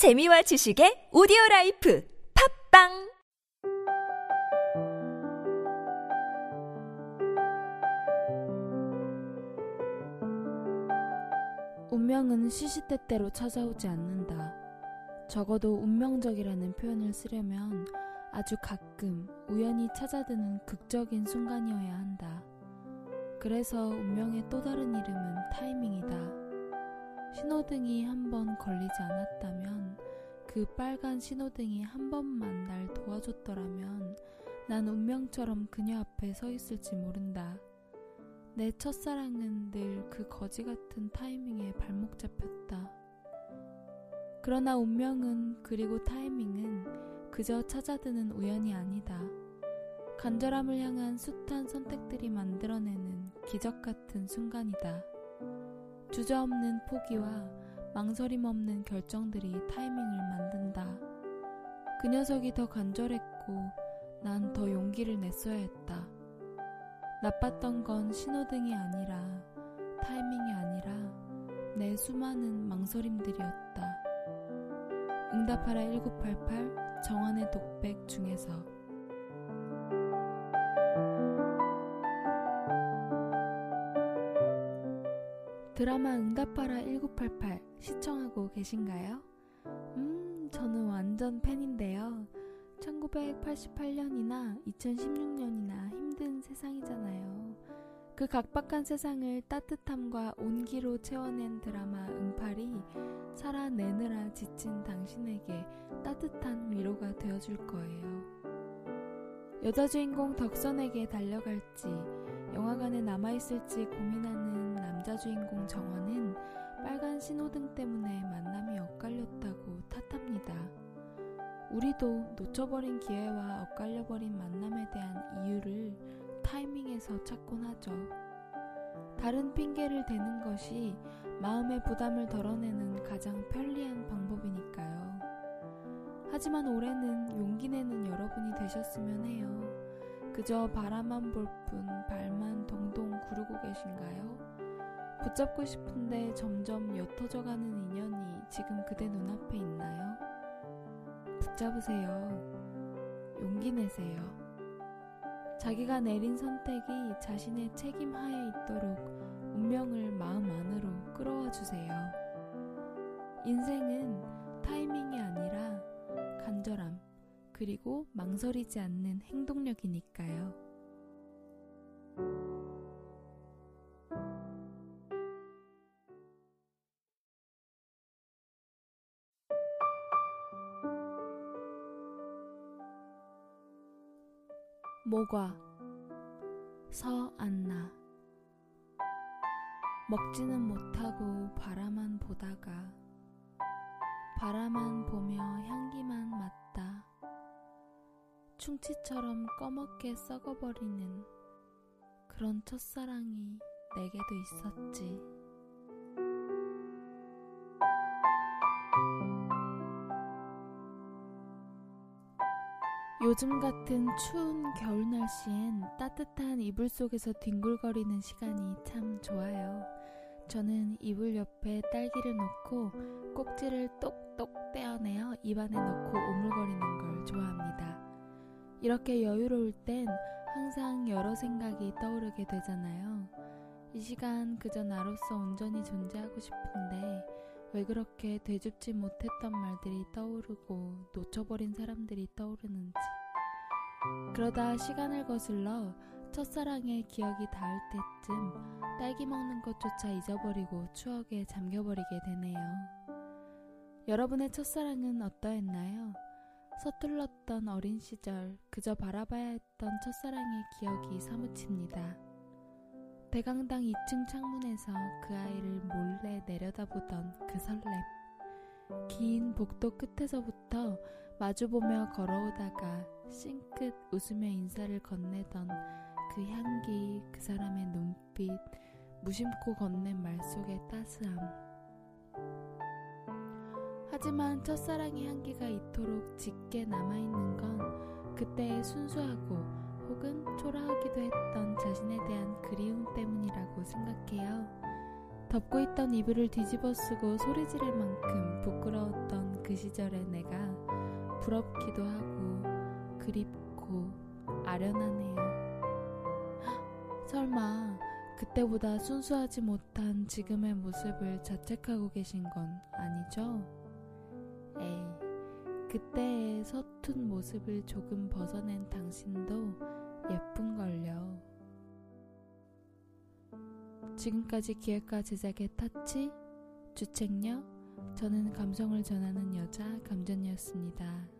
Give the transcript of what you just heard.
재미와 지식의 오디오 라이프 팝빵 운명은 시시때때로 찾아오지 않는다. 적어도 운명적이라는 표현을 쓰려면 아주 가끔 우연히 찾아드는 극적인 순간이어야 한다. 그래서 운명의 또 다른 이름은 타이밍이다. 신호등이 한 번 걸리지 않았다면 그 빨간 신호등이 한 번만 날 도와줬더라면 난 운명처럼 그녀 앞에 서 있을지 모른다. 내 첫사랑은 늘 그 거지 같은 타이밍에 발목 잡혔다. 그러나 운명은 그리고 타이밍은 그저 찾아드는 우연이 아니다. 간절함을 향한 숱한 선택들이 만들어내는 기적 같은 순간이다. 주저없는 포기와 망설임 없는 결정들이 타이밍을 만든다. 그 녀석이 더 간절했고 난 더 용기를 냈어야 했다. 나빴던 건 신호등이 아니라 타이밍이 아니라 내 수많은 망설임들이었다. 응답하라 1988 정원의 독백 중에서 드라마 응답하라 1988 시청하고 계신가요? 음, 저는 완전 팬인데요. 1988년이나 2016년이나 힘든 세상이잖아요. 그 각박한 세상을 따뜻함과 온기로 채워낸 드라마 응팔이 살아내느라 지친 당신에게 따뜻한 위로가 되어줄 거예요. 여자 주인공 덕선에게 달려갈지 영화관에 남아있을지 고민하는 남자 주인공 정원은 빨간 신호등 때문에 만남이 엇갈렸다고 탓합니다. 우리도 놓쳐버린 기회와 엇갈려버린 만남에 대한 이유를 타이밍에서 찾곤 하죠. 다른 핑계를 대는 것이 마음의 부담을 덜어내는 가장 편리한 방법이니까요. 하지만 올해는 용기 내는 여러분이 되셨으면 해요. 그저 바라만 볼 뿐 발만 동동 구르고 계신가요? 붙잡고 싶은데 점점 옅어져 가는 인연이 지금 그대 눈앞에 있나요? 붙잡으세요. 용기 내세요. 자기가 내린 선택이 자신의 책임 하에 있도록 운명을 마음 안으로 끌어와 주세요. 인생은 타이밍이 아니라 간절함, 그리고 망설이지 않는 행동력이니까요. 모과? 서안나. 먹지는 못하고 바라만 보다가 바라만 보며 향기만 맡다. 충치처럼 꺼멓게 썩어버리는 그런 첫사랑이 내게도 있었지. 요즘 같은 추운 겨울 날씨엔 따뜻한 이불 속에서 뒹굴거리는 시간이 참 좋아요. 저는 이불 옆에 딸기를 놓고 꼭지를 똑똑 떼어내어 입안에 넣고 오물거리는 걸 좋아합니다. 이렇게 여유로울 땐 항상 여러 생각이 떠오르게 되잖아요. 이 시간 그저 나로서 온전히 존재하고 싶은데 왜 그렇게 되줍지 못했던 말들이 떠오르고 놓쳐버린 사람들이 떠오르는지. 그러다 시간을 거슬러 첫사랑의 기억이 닿을 때쯤 딸기 먹는 것조차 잊어버리고 추억에 잠겨버리게 되네요. 여러분의 첫사랑은 어떠했나요? 서툴렀던 어린 시절 그저 바라봐야 했던 첫사랑의 기억이 사무칩니다. 대강당 2층 창문에서 그 아이를 몰래 내려다보던 그 설렘. 긴 복도 끝에서부터 마주보며 걸어오다가 싱긋 웃으며 인사를 건네던 그 향기, 그 사람의 눈빛, 무심코 건넨 말 속의 따스함. 하지만 첫사랑의 향기가 이토록 짙게 남아있는 건 그때의 순수하고 혹은 초라하기도 했던 자신에 대한 그리움 때문이라고 생각해요. 덮고 있던 이불을 뒤집어 쓰고 소리 지를 만큼 부끄러웠던 그 시절의 내가 부럽기도 하고 그립고 아련하네요. 설마 그때보다 순수하지 못한 지금의 모습을 자책하고 계신 건 아니죠? 에이, 그때의 서툰 모습을 조금 벗어낸 당신도 예쁜걸요. 지금까지 기획과 제작의 타치, 주책녀, 저는 감성을 전하는 여자 감전이었습니다.